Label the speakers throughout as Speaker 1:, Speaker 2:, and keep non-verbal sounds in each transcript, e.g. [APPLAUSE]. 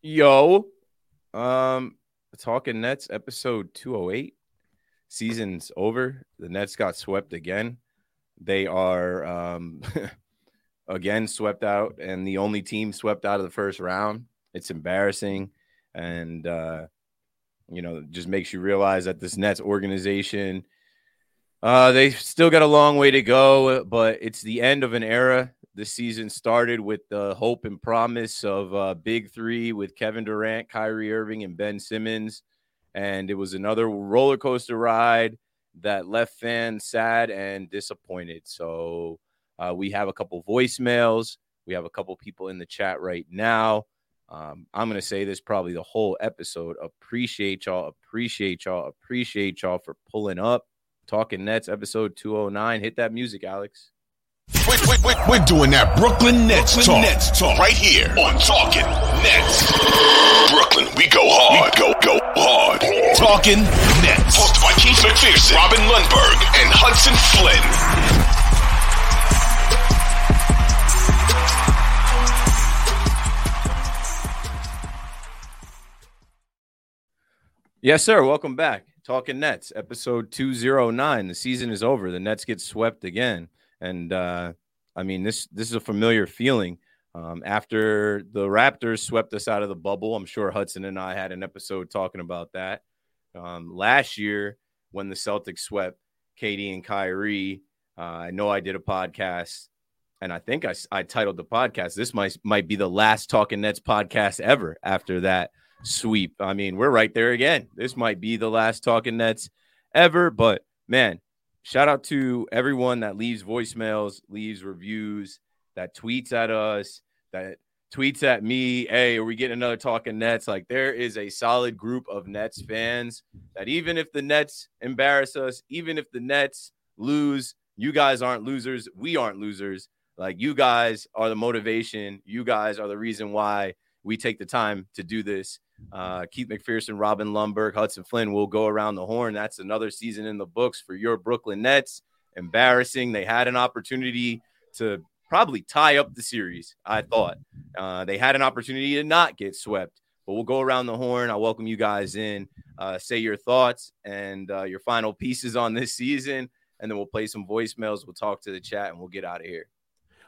Speaker 1: Yo, um, talking Nets episode 208. Season's over. The Nets got swept again. They are um [LAUGHS] again swept out, and the only team swept out of the first round. It's embarrassing, and uh, you know, just makes you realize that this Nets organization, uh, they still got a long way to go, but it's the end of an era. The season started with the hope and promise of uh, Big Three with Kevin Durant, Kyrie Irving, and Ben Simmons, and it was another roller coaster ride that left fans sad and disappointed. So uh, we have a couple voicemails. We have a couple people in the chat right now. Um, I'm going to say this probably the whole episode. Appreciate y'all. Appreciate y'all. Appreciate y'all for pulling up. Talking Nets, episode 209. Hit that music, Alex.
Speaker 2: We're, we're, we're doing that Brooklyn Nets, Brooklyn talk. Nets talk right here on Talking Nets. Brooklyn, we go hard. We go, go hard. Talking Nets. Hosted by Keith McPherson, Robin Lundberg, and Hudson Flynn.
Speaker 1: Yes, sir. Welcome back. Talking Nets, episode 209. The season is over. The Nets get swept again. And uh, I mean, this this is a familiar feeling. Um, after the Raptors swept us out of the bubble, I'm sure Hudson and I had an episode talking about that. Um, last year, when the Celtics swept KD and Kyrie, uh, I know I did a podcast, and I think I, I titled the podcast. This might might be the last Talking Nets podcast ever. After that sweep, I mean, we're right there again. This might be the last Talking Nets ever, but man, shout out to everyone that leaves voicemails, leaves reviews, that tweets at us, that tweets at me. Hey, are we getting another talking Nets? Like there is a solid group of Nets fans that even if the Nets embarrass us, even if the Nets lose, you guys aren't losers. We aren't losers. Like you guys are the motivation. You guys are the reason why we take the time to do this. Uh, Keith McPherson, Robin Lundberg, Hudson Flynn will go around the horn. That's another season in the books for your Brooklyn Nets. Embarrassing. They had an opportunity to probably tie up the series. I thought uh, they had an opportunity to not get swept, but we'll go around the horn. I welcome you guys in. Uh, say your thoughts and uh, your final pieces on this season, and then we'll play some voicemails. We'll talk to the chat, and we'll get out of here.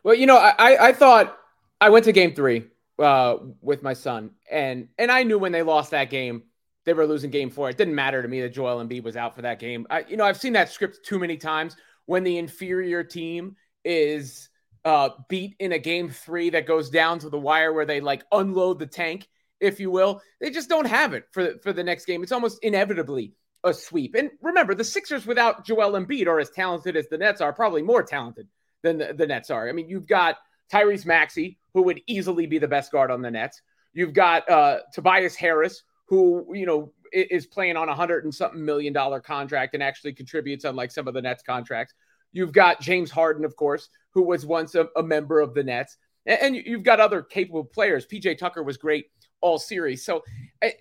Speaker 3: Well, you know, I, I thought I went to game three uh, with my son, and and I knew when they lost that game, they were losing game four. It didn't matter to me that Joel Embiid was out for that game. I, you know, I've seen that script too many times when the inferior team is uh, beat in a game three that goes down to the wire where they like unload the tank, if you will. They just don't have it for for the next game. It's almost inevitably a sweep. And remember, the Sixers without Joel Embiid are as talented as the Nets are, probably more talented than the, the Nets are. I mean, you've got Tyrese Maxey, who would easily be the best guard on the Nets. You've got uh, Tobias Harris, who you know is playing on a hundred and something million dollar contract and actually contributes on like some of the Nets contracts. You've got James Harden, of course, who was once a, a member of the Nets, and, and, you've got other capable players. PJ Tucker was great all series. So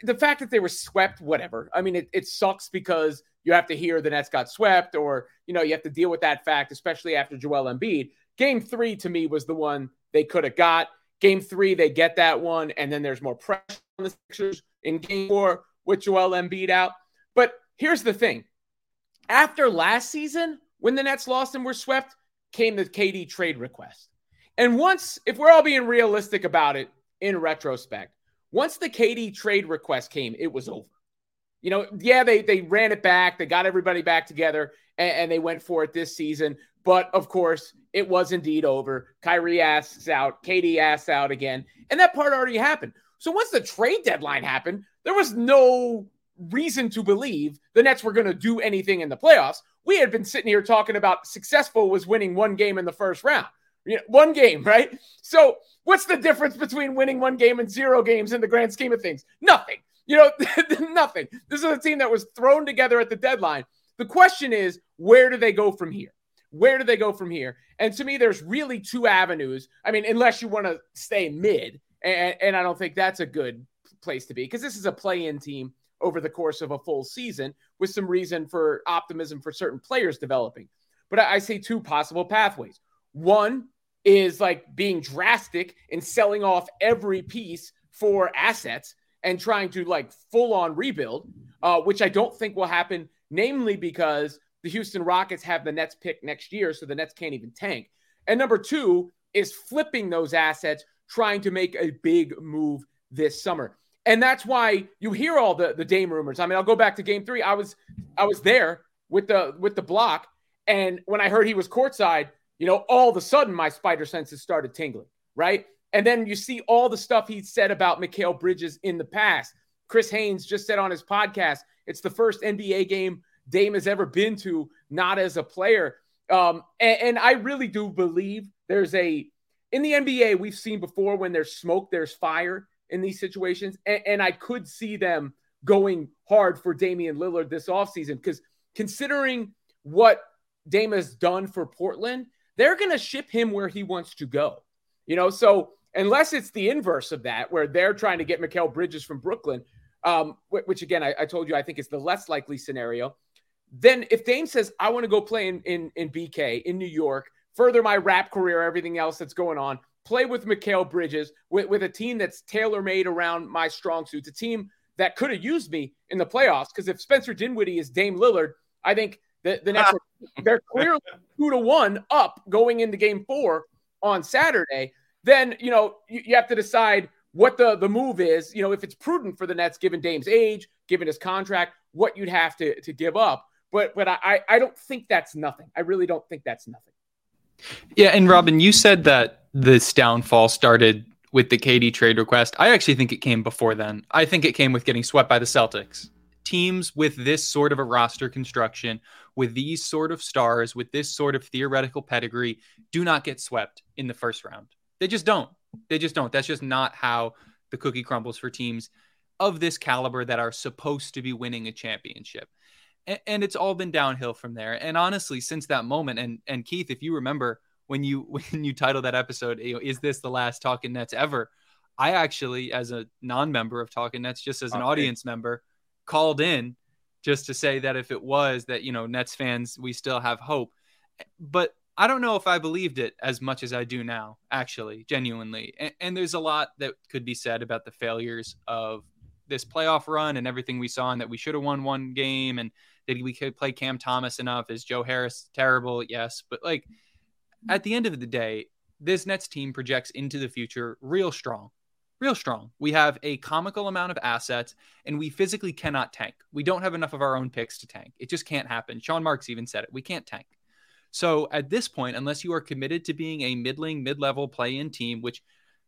Speaker 3: the fact that they were swept, whatever. I mean, it, it sucks because you have to hear the Nets got swept, or you know you have to deal with that fact, especially after Joel Embiid. Game three to me was the one they could have got. Game three, they get that one, and then there's more pressure on the Sixers in game four with Joel Embiid out. But here's the thing: after last season, when the Nets lost and were swept, came the KD trade request. And once, if we're all being realistic about it in retrospect, once the KD trade request came, it was over. You know, yeah, they they ran it back, they got everybody back together, and, and they went for it this season. But of course, it was indeed over. Kyrie asks out, KD asks out again, and that part already happened. So once the trade deadline happened, there was no reason to believe the Nets were going to do anything in the playoffs. We had been sitting here talking about successful was winning one game in the first round. You know, one game, right? So what's the difference between winning one game and zero games in the grand scheme of things? Nothing. You know, [LAUGHS] nothing. This is a team that was thrown together at the deadline. The question is, where do they go from here? Where do they go from here? And to me, there's really two avenues. I mean, unless you want to stay mid, and, and I don't think that's a good place to be because this is a play in team over the course of a full season with some reason for optimism for certain players developing. But I, I see two possible pathways. One is like being drastic and selling off every piece for assets and trying to like full on rebuild, uh, which I don't think will happen, namely because the Houston Rockets have the Nets pick next year, so the Nets can't even tank. And number two is flipping those assets, trying to make a big move this summer. And that's why you hear all the, the Dame rumors. I mean, I'll go back to game three. I was I was there with the with the block. And when I heard he was courtside, you know, all of a sudden my spider senses started tingling, right? And then you see all the stuff he said about Mikal Bridges in the past. Chris Haynes just said on his podcast, it's the first NBA game Dame has ever been to, not as a player. Um, and, and I really do believe there's a in the NBA, we've seen before when there's smoke, there's fire in these situations. And, and I could see them going hard for Damian Lillard this offseason because considering what Dame has done for Portland, they're going to ship him where he wants to go. You know, so unless it's the inverse of that, where they're trying to get Mikal Bridges from Brooklyn, um, which again, I, I, told you I think is the less likely scenario. Then if Dame says, I want to go play in, in, in BK in New York, further my rap career, everything else that's going on, play with Mikal Bridges, with, with a team that's tailor made around my strong suits, a team that could have used me in the playoffs. Because if Spencer Dinwiddie is Dame Lillard, I think the, the Nets [LAUGHS] are, they're clearly two to one up going into game four on Saturday. Then, you know, you, you have to decide what the, the move is, you know, if it's prudent for the Nets, given Dame's age, given his contract, what you'd have to, to give up. But but I, I don't think that's nothing. I really don't think that's nothing.
Speaker 4: Yeah, and Robin, you said that this downfall started with the KD trade request. I actually think it came before then. I think it came with getting swept by the Celtics. Teams with this sort of a roster construction, with these sort of stars, with this sort of theoretical pedigree, do not get swept in the first round. They just don't. They just don't. That's just not how the cookie crumbles for teams of this caliber that are supposed to be winning a championship and, it's all been downhill from there. And honestly, since that moment, and and Keith, if you remember when you [LAUGHS] when you titled that episode, you know, is this the last Talking Nets ever? I actually, as a non-member of Talking Nets, just as an okay. audience member, called in just to say that if it was that you know Nets fans, we still have hope. But I don't know if I believed it as much as I do now, actually, genuinely. And, and, there's a lot that could be said about the failures of this playoff run and everything we saw, and that we should have won one game, and did we could play Cam Thomas enough? Is Joe Harris terrible? Yes. But like at the end of the day, this Nets team projects into the future real strong. Real strong. We have a comical amount of assets and we physically cannot tank. We don't have enough of our own picks to tank. It just can't happen. Sean Marks even said it. We can't tank. So at this point, unless you are committed to being a middling, mid level play in team, which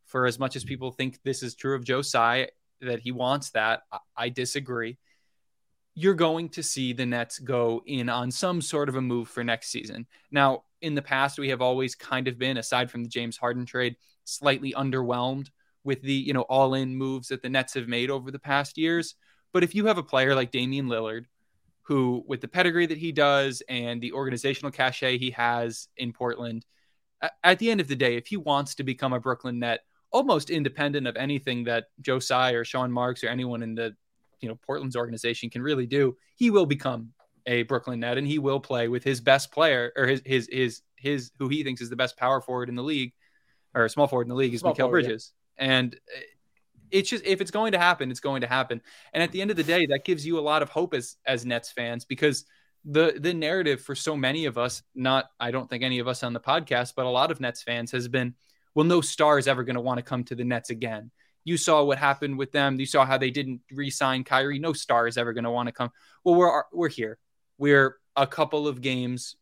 Speaker 4: for as much as people think this is true of Joe Tsai, that he wants that, I disagree you're going to see the Nets go in on some sort of a move for next season. Now, in the past, we have always kind of been, aside from the James Harden trade, slightly underwhelmed with the you know all in moves that the Nets have made over the past years. But if you have a player like Damian Lillard, who with the pedigree that he does and the organizational cachet he has in Portland, at the end of the day, if he wants to become a Brooklyn Net, almost independent of anything that Joe Tsai or Sean Marks or anyone in the you know Portland's organization can really do, he will become a Brooklyn Net and he will play with his best player or his his his his who he thinks is the best power forward in the league or small forward in the league is Mikal Bridges. Yeah. And eh, it's just if it's going to happen, it's going to happen. And at the end of the day, that gives you a lot of hope as as Nets fans because the the narrative for so many of us, not I don't think any of us on the podcast, but a lot of Nets fans has been, well, no star is ever going to want to come to the Nets again. You saw what happened with them. You saw how they didn't re-sign Kyrie. No star is ever going to want to come. Well, we're we're here. We're a couple of games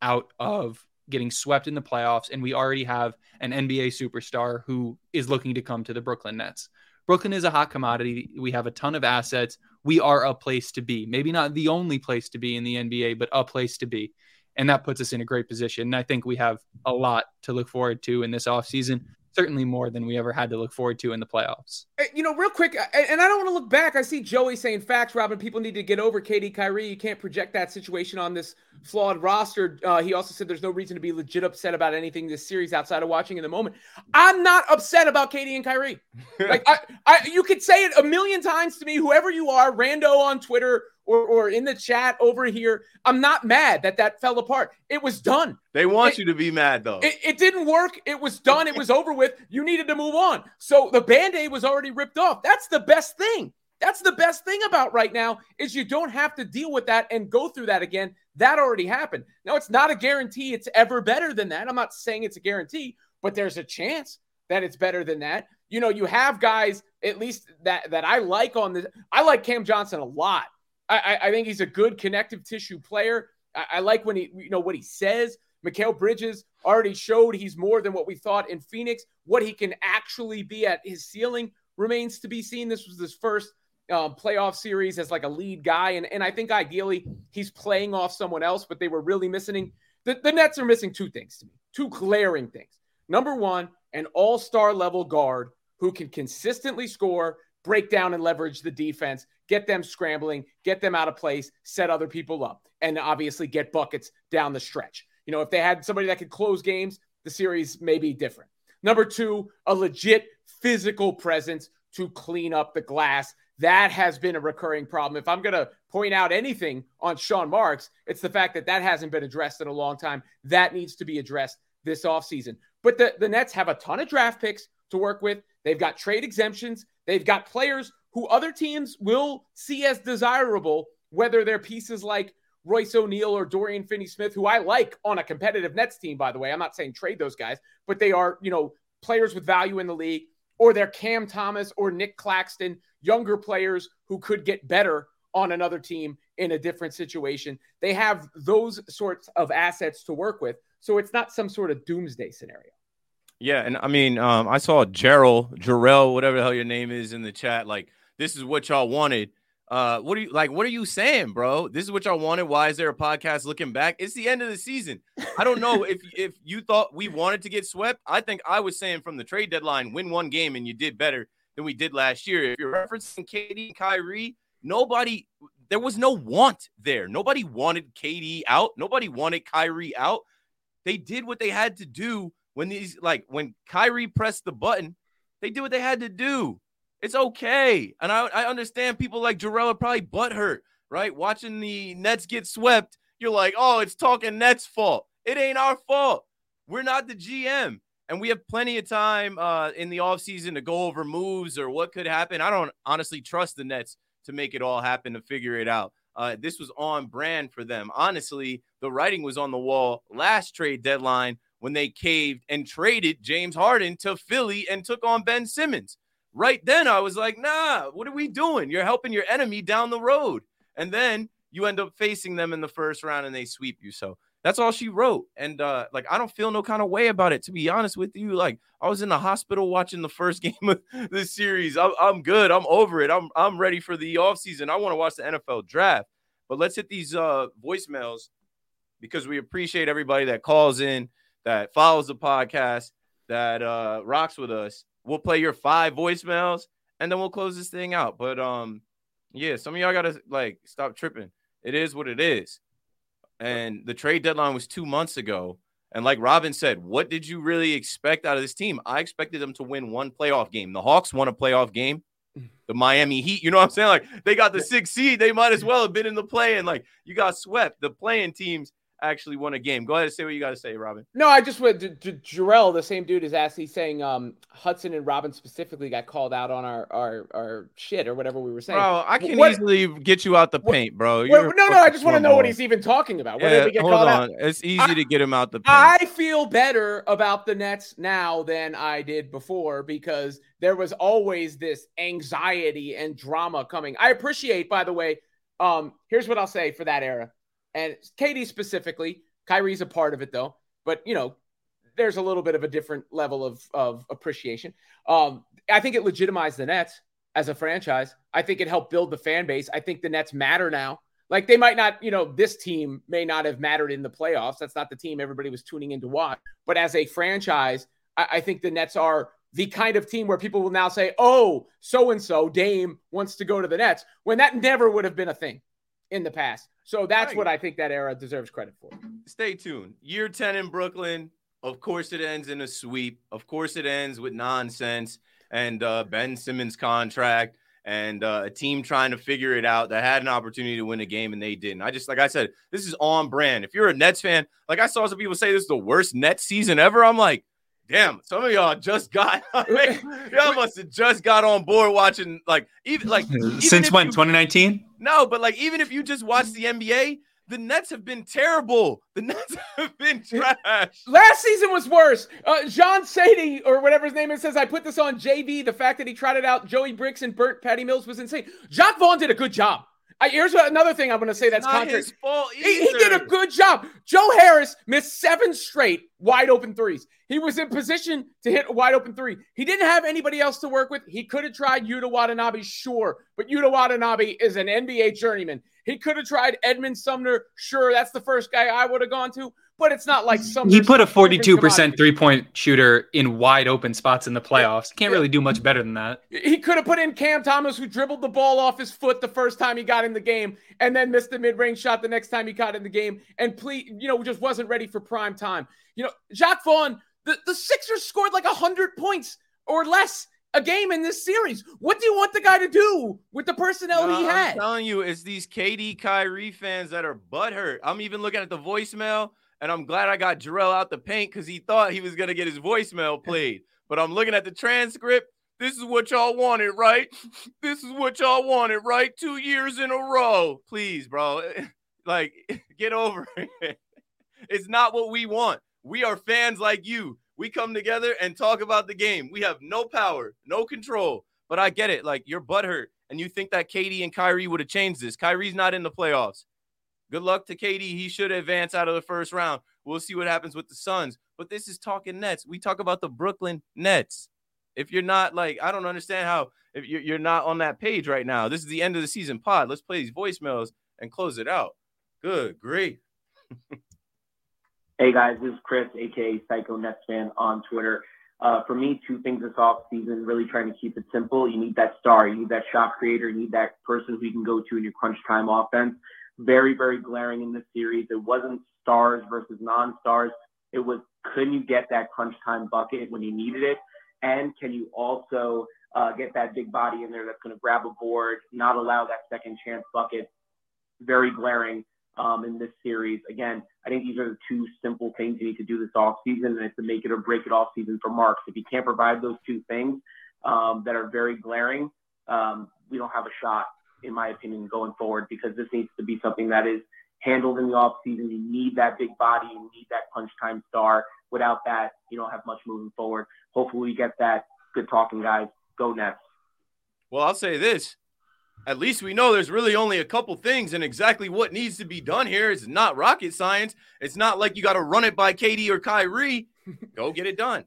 Speaker 4: out of getting swept in the playoffs, and we already have an NBA superstar who is looking to come to the Brooklyn Nets. Brooklyn is a hot commodity. We have a ton of assets. We are a place to be. Maybe not the only place to be in the NBA, but a place to be. And that puts us in a great position. And I think we have a lot to look forward to in this offseason certainly more than we ever had to look forward to in the playoffs.
Speaker 3: You know, real quick, and I don't want to look back. I see Joey saying facts, Robin. People need to get over KD Kyrie. You can't project that situation on this flawed roster. Uh, he also said there's no reason to be legit upset about anything this series outside of watching in the moment. I'm not upset about KD and Kyrie. [LAUGHS] like, I, I, you could say it a million times to me, whoever you are, rando on Twitter, or, or in the chat over here. I'm not mad that that fell apart. It was done.
Speaker 1: They want
Speaker 3: It-
Speaker 1: you to be mad though.
Speaker 3: It, it didn't work. It was done. It was over with. You needed to move on. So the band aid was already ripped off. That's the best thing. That's the best thing about right now is you don't have to deal with that and go through that again. That already happened. Now it's not a guarantee it's ever better than that. I'm not saying it's a guarantee, but there's a chance that it's better than that. You know, you have guys at least that that I like on this. I like Cam Johnson a lot. I, I, think he's a good connective tissue player. I, I like when he, you know, what he says. Mikal Bridges already showed he's more than what we thought in Phoenix. What he can actually be at his ceiling remains to be seen. This was his first um, playoff series as like a lead guy, and and I think ideally he's playing off someone else, but they were really missing. The, the Nets are missing two things to me, two glaring things. Number one, an all-star level guard who can consistently score, break down and leverage the defense, get them scrambling, get them out of place, set other people up, and obviously get buckets down the stretch. You know, if they had somebody that could close games, the series may be different. Number two, a legit physical presence to clean up the glass. That has been a recurring problem. If I'm going to point out anything on Sean Marks, it's the fact that that hasn't been addressed in a long time. That needs to be addressed this offseason. But the, the Nets have a ton of draft picks to work with. They've got trade exemptions. They've got players who other teams will see as desirable, whether they're pieces like Royce O'Neale or Dorian Finney Smith, who I like on a competitive Nets team, by the way. I'm not saying trade those guys, but they are, you know, players with value in the league, or they're Cam Thomas or Nic Claxton, younger players who could get better on another team in a different situation. They have those sorts of assets to work with. So it's not some sort of doomsday scenario.
Speaker 1: Yeah, and I mean, um, I saw Gerald, Jarrell, whatever the hell your name is, in the chat. Like, this is what y'all wanted. Uh, what are you like? What are you saying, bro? This is what y'all wanted. Why is there a podcast looking back? It's the end of the season. I don't know if [LAUGHS] if you thought we wanted to get swept. I think I was saying from the trade deadline, win one game and you did better than we did last year. If you're referencing KD and Kyrie, nobody, there was no want there. Nobody wanted KD out. Nobody wanted Kyrie out. They did what they had to do when these like when Kyrie pressed the button, they did what they had to do. It's okay. And I, I understand people like Jarrell are probably butthurt, right? Watching the Nets get swept, you're like, oh, it's talking Nets' fault. It ain't our fault. We're not the GM. And we have plenty of time uh, in the offseason to go over moves or what could happen. I don't honestly trust the Nets to make it all happen, to figure it out. Uh, this was on brand for them. Honestly, the writing was on the wall last trade deadline when they caved and traded James Harden to Philly and took on Ben Simmons. Right then, I was like, nah, what are we doing? You're helping your enemy down the road. And then you end up facing them in the first round and they sweep you. So that's all she wrote. And uh, like, I don't feel no kind of way about it, to be honest with you. Like, I was in the hospital watching the first [LAUGHS] game of this series. I'm, I'm good. I'm over it. I'm, I'm ready for the offseason. I want to watch the NFL draft. But let's hit these uh, voicemails because we appreciate everybody that calls in, that follows the podcast, that uh, rocks with us. We'll play your five voicemails and then we'll close this thing out. But um, yeah, some of y'all gotta like stop tripping. It is what it is. And the trade deadline was two months ago. And like Robin said, what did you really expect out of this team? I expected them to win one playoff game. The Hawks won a playoff game. [LAUGHS] The Miami Heat, you know what I'm saying? Like they got the sixth seed. They might as well have been in the play. And like you got swept. The playing teams actually won a game. Go ahead and say what you got to say, Robin.
Speaker 3: No, I just went to, to Jarrell, the same dude is asking, saying um, Hudson and Robin specifically got called out on our our, our shit or whatever we were saying.
Speaker 1: Bro, I can
Speaker 3: What-
Speaker 1: easily get you out the
Speaker 3: what-
Speaker 1: paint, bro.
Speaker 3: Wait,
Speaker 1: You're
Speaker 3: no, no, I just want to know what he's even talking about. What
Speaker 1: Yeah,
Speaker 3: did we get
Speaker 1: hold on.
Speaker 3: out?
Speaker 1: It's easy
Speaker 3: I-
Speaker 1: to get him out the paint.
Speaker 3: I feel better about the Nets now than I did before because there was always this anxiety and drama coming. I appreciate, by the way, um, here's what I'll say for that era. And KD specifically, Kyrie's a part of it though, but you know, there's a little bit of a different level of of appreciation. Um, I think it legitimized the Nets as a franchise. I think it helped build the fan base. I think the Nets matter now. Like they might not, you know, this team may not have mattered in the playoffs. That's not the team everybody was tuning in to watch. But as a franchise, I, I think the Nets are the kind of team where people will now say, oh, so and so, Dame wants to go to the Nets, when that never would have been a thing in the past. So that's
Speaker 1: Right.
Speaker 3: what I think that era deserves credit for.
Speaker 1: Stay tuned. Year 10 in Brooklyn. Of course, it ends in a sweep. Of course, it ends with nonsense and uh, Ben Simmons' contract and uh, a team trying to figure it out that had an opportunity to win a game and they didn't. I just like I said, this is on brand. If you're a Nets fan, like I saw some people say this is the worst Nets season ever. I'm like, damn, some of y'all just got [LAUGHS] [LAUGHS] y'all must have just got on board watching like even like even
Speaker 4: since when 2019.
Speaker 1: No, but like even if you just watch the NBA, the Nets have been terrible. The [LAUGHS] Nets have been trash.
Speaker 3: Last season was worse. Uh, John Sadie, or whatever his name is, says, I put this on JV. The fact that he trotted out, Joey Bricks and Burt Patty Mills was insane. Jacque Vaughn did a good job. I, here's another thing I'm going to say that's
Speaker 1: Not
Speaker 3: contrary.
Speaker 1: his fault
Speaker 3: He, he did a good job. Joe Harris missed seven straight wide open threes. He was in position to hit a wide open three. He didn't have anybody else to work with. He could have tried Yuta Watanabe, sure, but Yuta Watanabe is an NBA journeyman. He could have tried Edmond Sumner, sure, that's the first guy I would have gone to, but it's not like some.
Speaker 4: He put a 42% three point shooter in wide open spots in the playoffs. Can't really do much better than that.
Speaker 3: He could have put in Cam Thomas, who dribbled the ball off his foot the first time he got in the game, and then missed a mid-range shot the next time he got in the game, and please, you know, just wasn't ready for prime time. You know, Jacque Vaughn, the, the Sixers scored like hundred points or less a game in this series. What do you want the guy to do with the personnel
Speaker 1: No,
Speaker 3: he
Speaker 1: I'm
Speaker 3: had?
Speaker 1: telling you, it's these KD Kyrie fans that are butthurt. I'm even looking at the voicemail, and I'm glad I got Jarrell out the paint because he thought he was gonna get his voicemail [LAUGHS] played. But I'm looking at the transcript. This is what y'all wanted, right? [LAUGHS] This is what y'all wanted, right? Two years in a row. Please, bro. [LAUGHS] Like, get over it. It's not what we want. We are fans like you. We come together and talk about the game. We have no power, no control. But I get it. Like, you're butthurt, and you think that KD and Kyrie would have changed this. Kyrie's not in the playoffs. Good luck to KD. He should advance out of the first round. We'll see what happens with the Suns. But this is talking Nets. We talk about the Brooklyn Nets. If you're not like, I don't understand how if you're, not on that page right now. This is the end of the season pod. Let's play these voicemails and close it out. Good, great.
Speaker 5: Hey guys, this is Chris, aka Psycho Nets fan on Twitter. Uh, for me, two things this off season, really trying to keep it simple. You need that star, you need that shot creator, you need that person who you can go to in your crunch time offense. Very, very glaring in this series. It wasn't stars versus non-stars. It was can you get that crunch time bucket when you needed it, and can you also uh, get that big body in there that's going to grab a board, not allow that second chance bucket. Very glaring um, in this series. Again, I think these are the two simple things you need to do this off season, and it's to make it or break it off season for Marks. If you can't provide those two things um, that are very glaring, um, we don't have a shot, in my opinion, going forward because this needs to be something that is handled in the off season. You need that big body, you need that punch time star. Without that, you don't have much moving forward. Hopefully, we get that. Good talking, guys. Go Nets.
Speaker 1: Well, I'll say this. At least we know there's really only a couple things and exactly what needs to be done here is not rocket science. It's not like you got to run it by KD or Kyrie. [LAUGHS] Go get it done.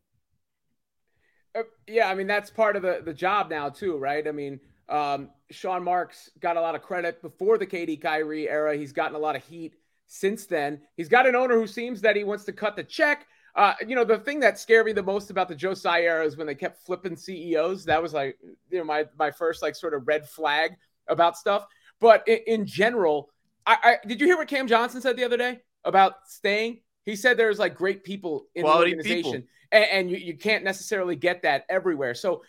Speaker 3: Uh, yeah, I mean that's part of the the job now too, right? I mean, um, Sean Marks got a lot of credit before the KD Kyrie era. He's gotten a lot of heat since then. He's got an owner who seems that he wants to cut the check. Uh, you know, the thing that scared me the most about the Joe Tsai era is when they kept flipping CEOs. That was like, you know, my my first like sort of red flag about stuff. But in, in general, I, I did you hear what Cam Johnson said the other day about staying? He said there's like great people in
Speaker 1: Quality
Speaker 3: the organization,
Speaker 1: people.
Speaker 3: and, and you, you can't necessarily get that everywhere. So,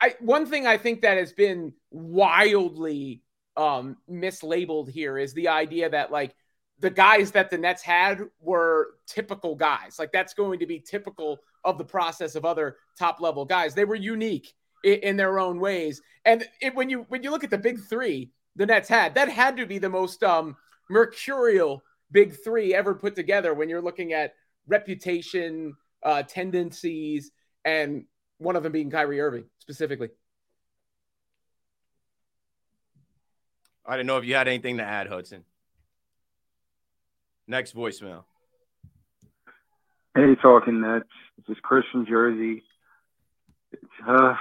Speaker 3: I one thing I think that has been wildly um, mislabeled here is the idea that like the guys that the Nets had were typical guys. Like that's going to be typical of the process of other top level guys. They were unique in, in their own ways. And it, when you when you look at the big three the Nets had, that had to be the most um, mercurial big three ever put together. When you're looking at reputation, uh, tendencies, and one of them being Kyrie Irving specifically.
Speaker 1: I didn't know if you had anything to add, Hudson. Next voicemail.
Speaker 6: Hey, talking Nets. This is Chris from Jersey. It's, uh,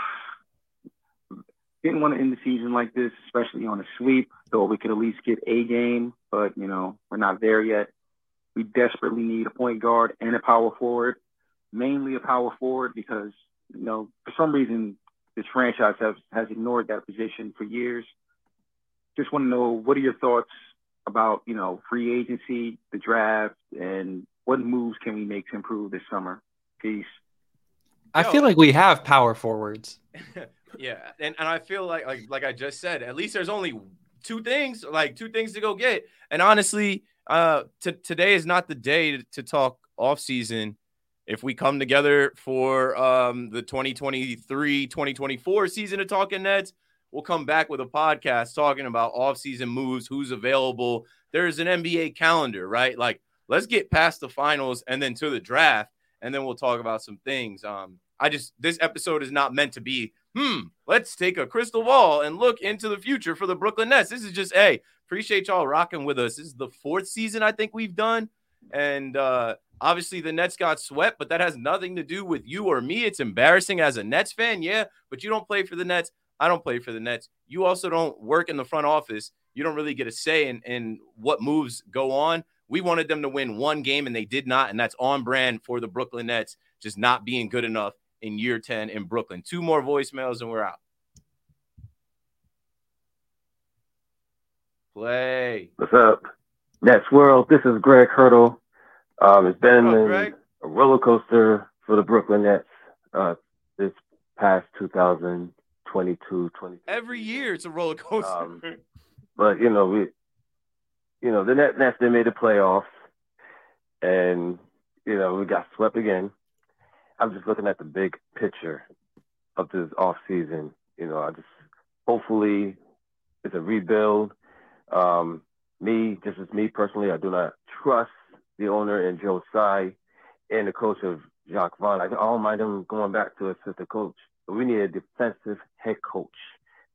Speaker 6: didn't want to end the season like this, especially on a sweep. Thought we could at least get a game, but you know we're not there yet. We desperately need a point guard and a power forward, mainly a power forward because you know for some reason this franchise has has ignored that position for years. Just want to know what are your thoughts about you know free agency, the draft, and what moves can we make to improve this summer? Peace.
Speaker 4: I
Speaker 1: Yo.
Speaker 4: feel like we have power forwards. [LAUGHS]
Speaker 1: Yeah, and, and I feel like like like I just said, at least there's only two things, like two things to go get. And honestly, uh, t- today is not the day to, to talk off season. If we come together for um the 2023-2024 season of Talking Nets, we'll come back with a podcast talking about off season moves, who's available. There's an NBA calendar, right? Like, let's get past the finals and then to the draft, and then we'll talk about some things. Um, I just this episode is not meant to be hmm, let's take a crystal ball and look into the future for the Brooklyn Nets. This is just, hey, appreciate y'all rocking with us. This is the fourth season I think we've done. And uh, obviously the Nets got swept, but that has nothing to do with you or me. It's embarrassing as a Nets fan, yeah, but you don't play for the Nets. I don't play for the Nets. You also don't work in the front office. You don't really get a say in, in what moves go on. We wanted them to win one game and they did not. And that's on brand for the Brooklyn Nets, just not being good enough in year 10 in Brooklyn. Two more voicemails and we're out. Play.
Speaker 7: What's up? Nets World. This is Greg Hurdle. Um, it's been
Speaker 1: up,
Speaker 7: a roller coaster for the Brooklyn Nets uh, this past 2022 20.
Speaker 1: Every year it's a roller coaster. Um,
Speaker 7: but, you know, we, you know, the Nets, Nets, they made the playoffs and, you know, we got swept again. I'm just looking at the big picture of this off season. You know, I just hopefully it's a rebuild. Um, me, just as me personally, I do not trust the owner and Joe Tsai and the coach of Jacque Vaughn. I don't mind him going back to assistant coach. But we need a defensive head coach,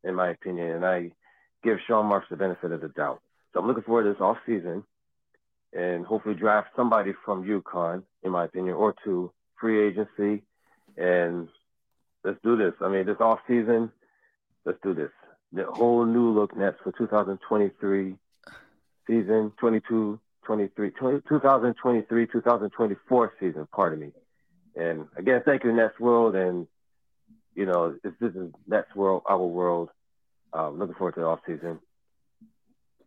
Speaker 7: in my opinion. And I give Sean Marks the benefit of the doubt. So I'm looking forward to this off season and hopefully draft somebody from UConn, in my opinion, or two free agency, and let's do this. I mean, this off season, let's do this. The whole new look Nets for 2023 season, 22, 23, 2023, 2024 season. Pardon me. And again, thank you, Nets World, and you know, this, this is Nets World, our world. Um, looking forward to the off season.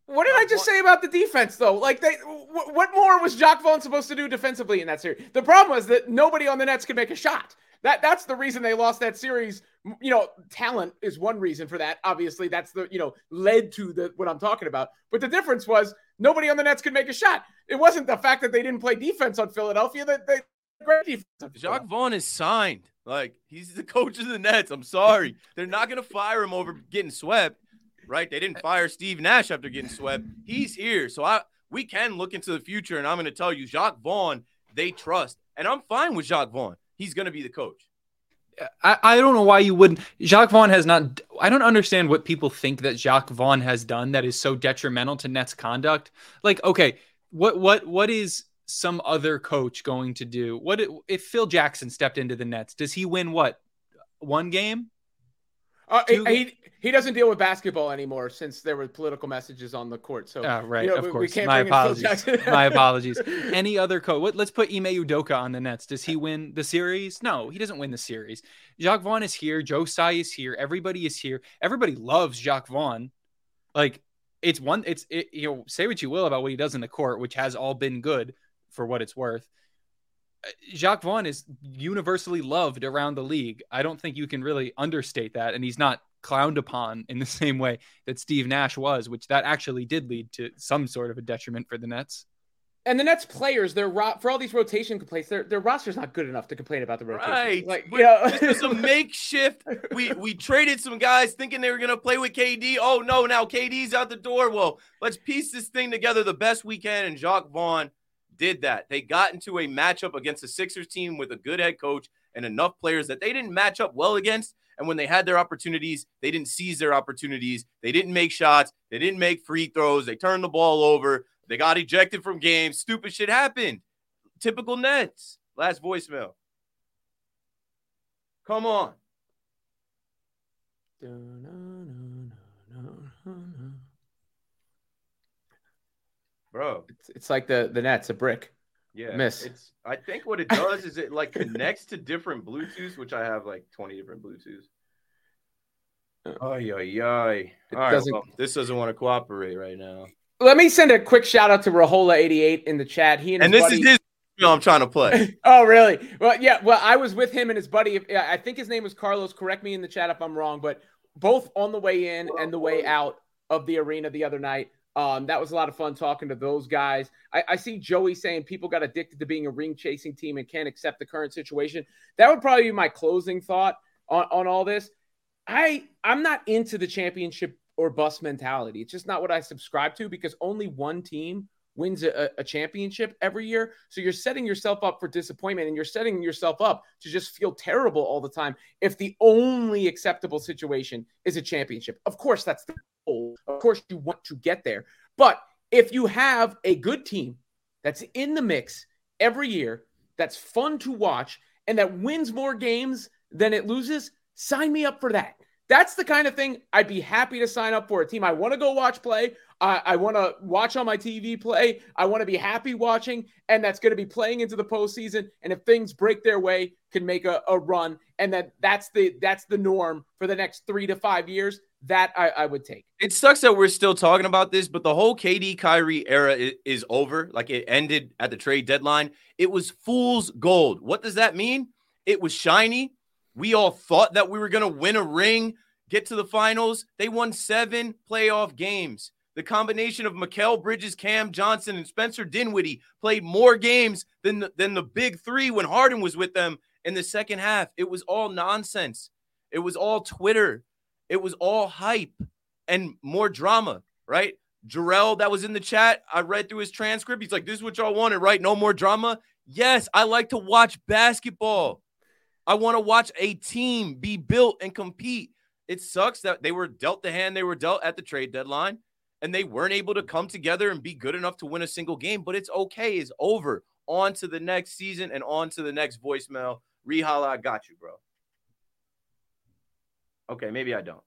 Speaker 3: What did I just say about the defense, though? Like, they, w- what more was Jacque Vaughn supposed to do defensively in that series? The problem was that nobody on the Nets could make a shot. That that's the reason they lost that series. You know, talent is one reason for that. Obviously, that's the you know led to the what I'm talking about. But the difference was nobody on the Nets could make a shot. It wasn't the fact that they didn't play defense on Philadelphia. That they great defense.
Speaker 1: Jacque Vaughn is signed. Like he's the coach of the Nets. I'm sorry, [LAUGHS] they're not gonna fire him over getting swept right? They didn't fire Steve Nash after getting swept. He's here. So I we can look into the future, and I'm going to tell you, Jacque Vaughn, they trust. And I'm fine with Jacque Vaughn. He's going to be the coach.
Speaker 4: I, I don't know why you wouldn't. Jacque Vaughn has not. I don't understand what people think that Jacque Vaughn has done that is so detrimental to Nets conduct. Like, okay, what what what is some other coach going to do? What if Phil Jackson stepped into the Nets? Does he win what one game?
Speaker 3: Uh, he, he doesn't deal with basketball anymore since there were political messages on the court. So,
Speaker 4: oh, right, you know, of we, course. We My apologies. My [LAUGHS] apologies. Any other coach? What, let's put Ime Udoka on the Nets. Does he win the series? No, he doesn't win the series. Jacque Vaughn is here. Joe Tsai is here. Everybody is here. Everybody loves Jacque Vaughn. Like it's one. It's it, you know say what you will about what he does in the court, which has all been good for what it's worth. Uh, Jacque Vaughn is universally loved around the league. I don't think you can really understate that. And he's not clowned upon in the [LAUGHS] same way that Steve Nash was, which that actually did lead to some sort of a detriment for the Nets.
Speaker 3: And the Nets players, their ro- for all these rotation complaints, their their roster's not good enough to complain about the rotation.
Speaker 1: Right,
Speaker 3: like
Speaker 1: you know, this was a makeshift. We we traded some guys thinking they were gonna play with KD. Oh no, now KD's out the door. Well, let's piece this thing together the best we can. And Jacque Vaughn did that. They got into a matchup against the Sixers team with a good head coach and enough players that they didn't match up well against. And when they had their opportunities, they didn't seize their opportunities. They didn't make shots. They didn't make free throws. They turned the ball over. They got ejected from games. Stupid shit happened. Typical Nets. Last voicemail. Come on. Bro.
Speaker 3: It's, it's like the, the Nets, a brick.
Speaker 1: Yeah,
Speaker 3: miss.
Speaker 1: It's. I think what it does is it like connects to different Bluetooths, which I have like twenty different Bluetooths. Oh yeah, yeah. All right, well, this doesn't want to cooperate right now.
Speaker 3: Let me send a quick shout out to Rahola88 in the chat. He and,
Speaker 1: and this
Speaker 3: buddy...
Speaker 1: is his voicemail I'm trying to play. [LAUGHS]
Speaker 3: oh, really? Well, yeah. Well, I was with him and his buddy. I think his name was Carlos. Correct me in the chat if I'm wrong, but both on the way in and the way out of the arena the other night. Um, that was a lot of fun talking to those guys. I, I, see Joey saying people got addicted to being a ring chasing team and can't accept the current situation. That would probably be my closing thought on, on all this. I I'm not into the championship or bust mentality. It's just not what I subscribe to because only one team wins a, a, championship every year. So you're setting yourself up for disappointment and you're setting yourself up to just feel terrible all the time if the only acceptable situation is a championship. Of course, that's the goal. Of course, you want to get there. But if you have a good team that's in the mix every year, that's fun to watch, and that wins more games than it loses, sign me up for that. That's the kind of thing I'd be happy to sign up for a team I want to go watch play. I, I want to watch on my TV play. I want to be happy watching, and that's going to be playing into the postseason. And if things break their way, can make a, a run, and that that's the that's the norm for the next three to five years. That I, I would take.
Speaker 1: It sucks that we're still talking about this, but the whole KD Kyrie era is, is over. Like it ended at the trade deadline. It was fool's gold. What does that mean? It was shiny. We all thought that we were going to win a ring, get to the finals. They won seven playoff games. The combination of Mikal Bridges, Cam Johnson, and Spencer Dinwiddie played more games than the, than the big three when Harden was with them in the second half. It was all nonsense. It was all Twitter. It was all hype and more drama, right? Jarrell, that was in the chat. I read through his transcript. He's like, This is what y'all wanted, right? No more drama. Yes, I like to watch basketball. I want to watch a team be built and compete. It sucks that they were dealt the hand they were dealt at the trade deadline and they weren't able to come together and be good enough to win a single game, but it's okay. It's over. On to the next season and on to the next voicemail. Rehala, I got you, bro. Okay, maybe I don't.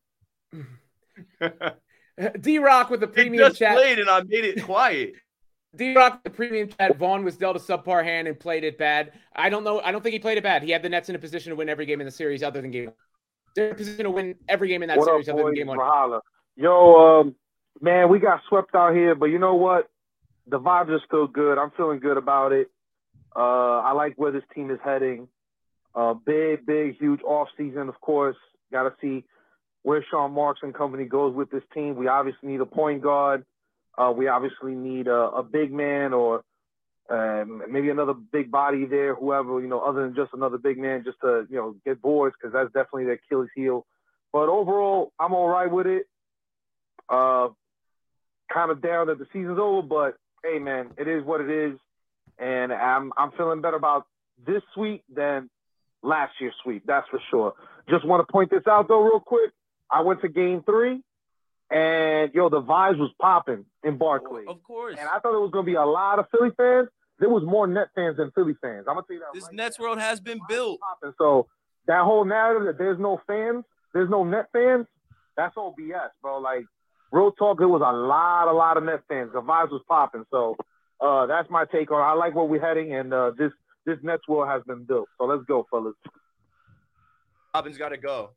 Speaker 1: [LAUGHS]
Speaker 3: D Rock with the premium
Speaker 1: it just
Speaker 3: chat.
Speaker 1: played and I made it quiet. [LAUGHS]
Speaker 3: D Rock, the premium chat. Vaughn was dealt a subpar hand and played it bad. I don't know. I don't think he played it bad. He had the Nets in a position to win every game in the series, other than game. They're in a position to win every game in that
Speaker 6: what
Speaker 3: series,
Speaker 6: up,
Speaker 3: other
Speaker 6: boys?
Speaker 3: than game one.
Speaker 6: Rahala. Yo, um, man, we got swept out here, but you know what? The vibes are still good. I'm feeling good about it. Uh, I like where this team is heading. Uh, big, big, huge off season, of course. Got to see where Sean Marks and company goes with this team. We obviously need a point guard. Uh, we obviously need a, a big man or um, maybe another big body there, whoever, you know, other than just another big man, just to, you know, get boards because that's definitely the Achilles heel. But overall, I'm all right with it. Uh, kind of down that the season's over, but hey, man, it is what it is, and I'm I'm feeling better about this sweep than last year's sweep. That's for sure. Just want to point this out though, real quick. I went to Game Three, and yo, the vibes was popping in Barclays,
Speaker 1: Of course.
Speaker 6: and I thought it was gonna be a lot of Philly fans. There was more Net fans than Philly fans. I'm gonna tell you that.
Speaker 1: This
Speaker 6: right
Speaker 1: Nets
Speaker 6: now.
Speaker 1: world has been built.
Speaker 6: popping. So that whole narrative that there's no fans, there's no net fans, that's all BS, bro. Like real talk, there was a lot, a lot of net fans. The vibes was popping. So uh, that's my take on. it. I like where we're heading, and uh, this this Nets world has been built. So let's go, fellas.
Speaker 1: Robin's got to go.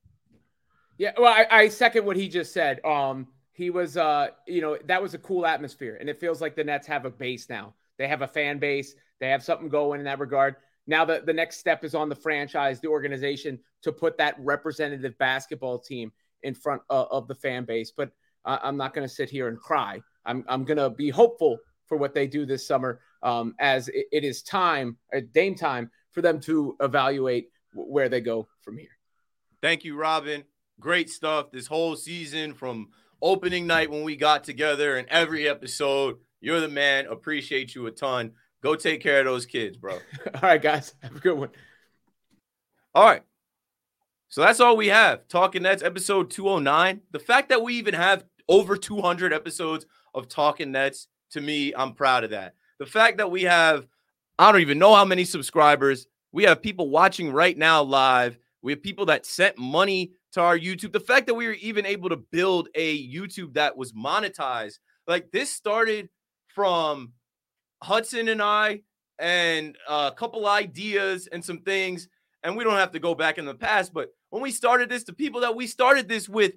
Speaker 3: Yeah, well, I, I second what he just said. Um, he was, uh, you know, that was a cool atmosphere, and it feels like the Nets have a base now. They have a fan base. They have something going in that regard. Now the, the next step is on the franchise, the organization, to put that representative basketball team in front of, of the fan base. But uh, I'm not going to sit here and cry. I'm, I'm going to be hopeful for what they do this summer, um, as it, it is time, uh, Dame time, for them to evaluate where they go from here.
Speaker 1: Thank you, Robin. Great stuff this whole season from opening night when we got together and every episode. You're the man. Appreciate you a ton. Go take care of those kids, bro. [LAUGHS]
Speaker 3: All right, guys, have a good one.
Speaker 1: All right. So that's all we have. Talking Nets episode 209. The fact that we even have over 200 episodes of Talking Nets, to me, I'm proud of that. The fact that we have, I don't even know how many subscribers. We have people watching right now live. We have people that sent money to our YouTube. The fact that we were even able to build a YouTube that was monetized, like this started from Hudson and I and a couple ideas and some things. And we don't have to go back in the past, but when we started this, the people that we started this with,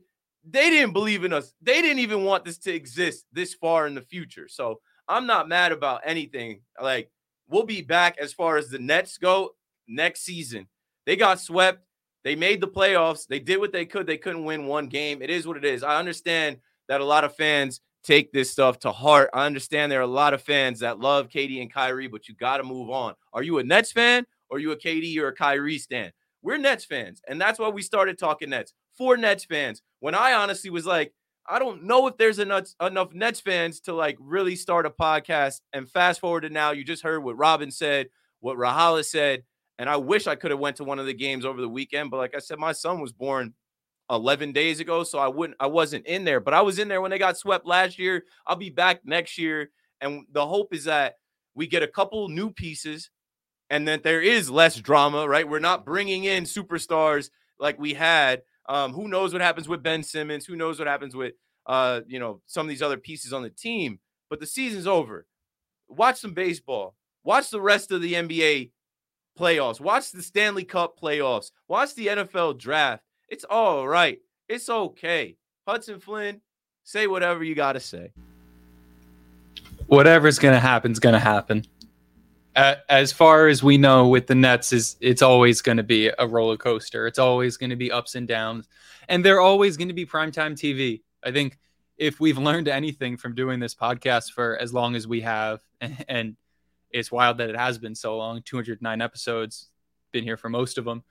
Speaker 1: they didn't believe in us. They didn't even want this to exist this far in the future. So I'm not mad about anything. Like we'll be back as far as the Nets go next season. They got swept. They made the playoffs. They did what they could. They couldn't win one game. It is what it is. I understand that a lot of fans take this stuff to heart. I understand there are a lot of fans that love KD and Kyrie, but you got to move on. Are you a Nets fan or are you a KD or a Kyrie stan? We're Nets fans, and that's why we started talking Nets for Nets fans. When I honestly was like, I don't know if there's enough enough Nets fans to like really start a podcast. And fast forward to now, you just heard what Robin said, what Rahala said, and I wish I could have went to one of the games over the weekend. But like I said, my son was born 11 days ago, so I wouldn't, I wasn't in there. But I was in there when they got swept last year. I'll be back next year, and the hope is that we get a couple new pieces, and that there is less drama. Right, we're not bringing in superstars like we had um, who knows what happens with Ben Simmons? Who knows what happens with uh, you know, some of these other pieces on the team? But the season's over. Watch some baseball. Watch the rest of the NBA playoffs. Watch the Stanley Cup playoffs. Watch the NFL draft. It's all right. It's okay. Hudson Flynn, say whatever you got to say.
Speaker 4: Whatever's going to happen is going to happen as far as we know with the Nets is it's always going to be a roller coaster. It's always going to be ups and downs and they're always going to be primetime TV. I think if we've learned anything from doing this podcast for as long as we have [LAUGHS] and, and it's wild that it has been so long, 209 episodes, been here for most of them.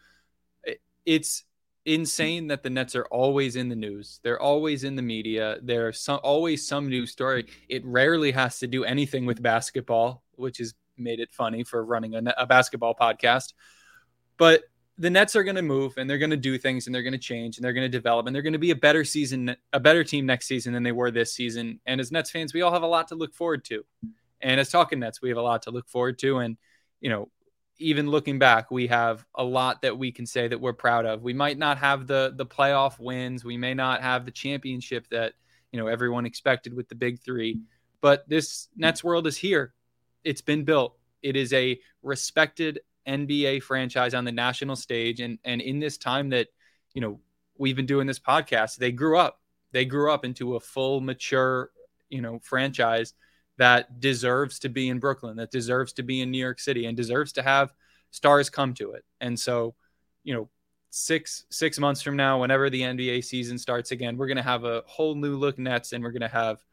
Speaker 4: It's insane that the Nets are always in the news. They're always in the media. There's some, always some news story. It rarely has to do anything with basketball, which has made it funny for running a, a basketball podcast. But the Nets are going to move and they're going to do things and they're going to change and they're going to develop and they're going to be a better season, a better team next season than they were this season. And as Nets fans, we all have a lot to look forward to. And as talking Nets, we have a lot to look forward to. And, you know, even looking back, we have a lot that we can say that we're proud of. We might not have the the playoff wins, we may not have the championship that, you know, everyone expected with the big three, but this Nets world is here it's been built. It is a respected NBA franchise on the national stage. And and in this time that, you know, we've been doing this podcast, they grew up. They grew up into a full, mature, you know, franchise that deserves to be in Brooklyn, that deserves to be in New York City, and deserves to have stars come to it. And so, you know, six six months from now, whenever the NBA season starts again, we're gonna have a whole new look Nets, and we're gonna have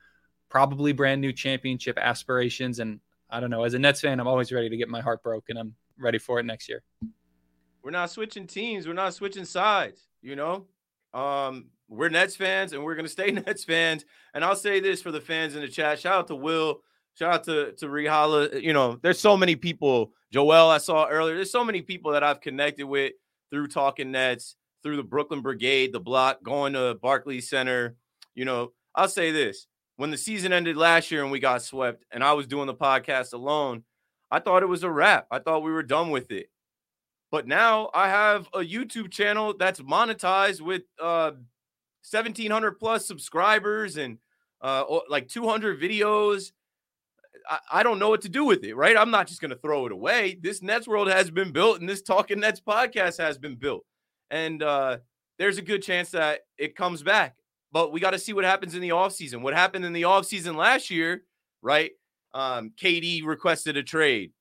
Speaker 4: probably brand new championship aspirations. And I don't know. As a Nets fan, I'm always ready to get my heart broken. I'm ready for it next year.
Speaker 1: We're not switching teams. We're not switching sides. You know, um, we're Nets fans and we're gonna stay [LAUGHS] Nets fans. And I'll say this for the fans in the chat. Shout out to Will. Shout out to to Rihala. You know, there's so many people. Joel, I saw earlier. There's so many people that I've connected with through talking Nets, through the Brooklyn Brigade, the block, going to Barclays Center. You know, I'll say this: when the season ended last year and we got swept and I was doing the podcast alone, I thought it was a wrap. I thought we were done with it. But now I have a YouTube channel that's monetized with uh 1700 plus subscribers and uh like 200 videos. I, don't know what to do with it, right? I'm not just going to throw it away. This Nets world has been built and this Talking Nets podcast has been built. And uh there's a good chance that it comes back but we got to see what happens in the offseason. What happened in the offseason last year, right? Um, KD requested a trade,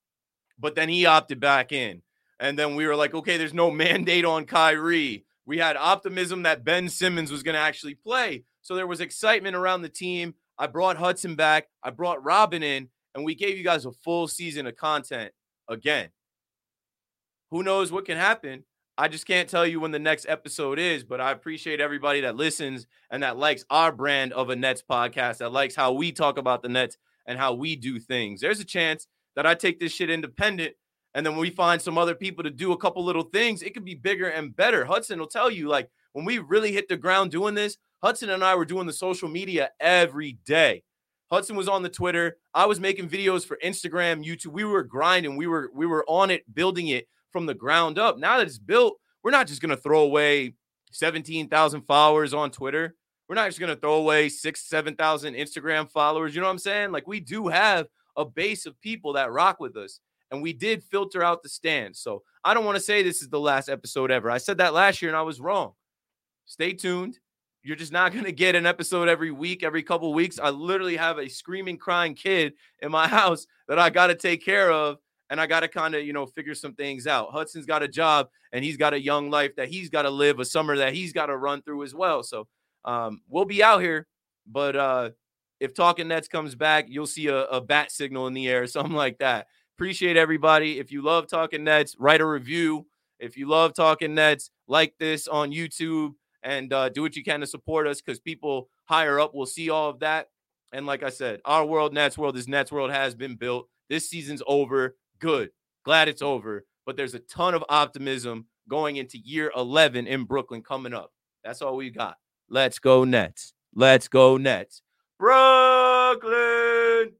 Speaker 1: but then he opted back in. And then we were like, okay, there's no mandate on Kyrie. We had optimism that Ben Simmons was going to actually play. So there was excitement around the team. I brought Hudson back. I brought Robin in, and we gave you guys a full season of content again. Who knows what can happen? I just can't tell you when the next episode is, but I appreciate everybody that listens and that likes our brand of a Nets podcast, that likes how we talk about the Nets and how we do things. There's a chance that I take this shit independent and then we find some other people to do a couple little things. It could be bigger and better. Hudson will tell you, like, when we really hit the ground doing this, Hudson and I were doing the social media every day. Hudson was on the Twitter. I was making videos for Instagram, YouTube. We were grinding. We were we were on it, building it from the ground up. Now that it's built, we're not just to throw away 17,000 followers on Twitter. We're not just to throw away six, 7,000 Instagram followers. You know what I'm saying? Like we do have a base of people that rock with us. And we did filter out the stands. So I don't want to say this is the last episode ever. I said that last year and I was wrong. Stay tuned. You're just not [LAUGHS] going to get an episode every week, every couple weeks. I literally have a screaming, crying kid in my [LAUGHS] house that I got to take care of and I got to kind of, you know, figure some things out. Hudson's got a job and he's got a young life that he's got to live, a summer that he's got to run through as well. So um, we'll be out here, but uh, if Talking Nets comes back, you'll see a, a bat signal in the air, something like that. Appreciate everybody. If you love Talking Nets, write a review. If you love Talking Nets, like this on YouTube and uh, do what you can to support us because people higher up will see all of that. And like I said, our world, Nets world, this Nets world has been built. This season's over good. Glad it's over. But there's a ton of optimism going into year 11 in Brooklyn coming up. That's all we got. Let's go, Nets. Let's go, Nets. Brooklyn.